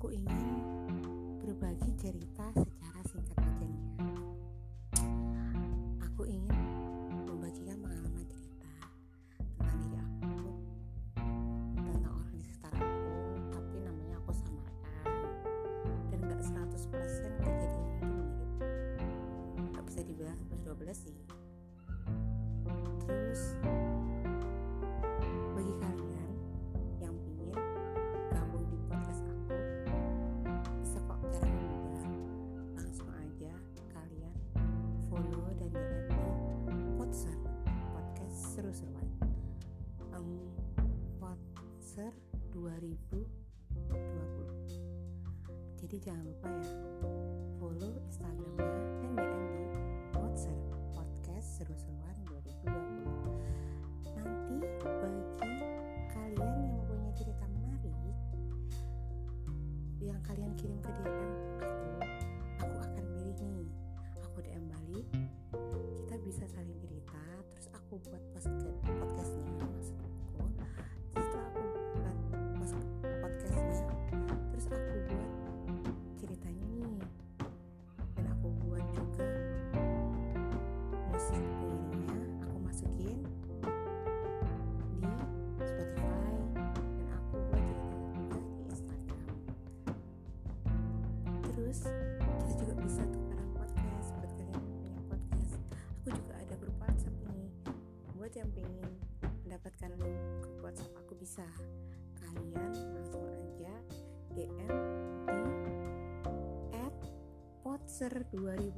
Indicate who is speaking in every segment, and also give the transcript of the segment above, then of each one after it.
Speaker 1: aku ingin berbagi cerita secara singkat aja nih. Aku ingin membagikan pengalaman cerita tentang diri aku, tentang orang di sekitar aku, tapi namanya aku samarkan dan gak 100% kejadian itu mirip. Gitu. Gak bisa dibilang 12 sih, 2020 jadi jangan lupa ya follow instagramnya DM di Podser podcast seru-seruan 2020 nanti bagi kalian yang mempunyai cerita menarik yang kalian kirim ke DM aku aku akan pilih nih. Aku DM balik kita bisa saling cerita terus aku buat podcast terus kita juga bisa tukaran podcast buat kalian yang punya podcast. Aku juga ada grup WhatsApp nih buat yang pengen mendapatkan grup WhatsApp aku bisa. Kalian langsung aja DM di @potser 2020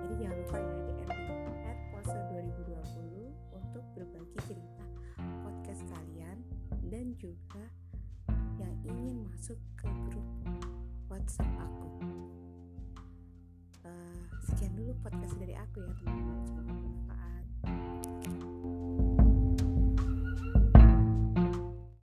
Speaker 1: jadi jangan lupa ya DM di @potser 2020 untuk berbagi cerita podcast kalian dan juga yang ingin masuk ke WhatsApp aku. Eh, sekian dulu podcast dari aku ya teman-teman. Semoga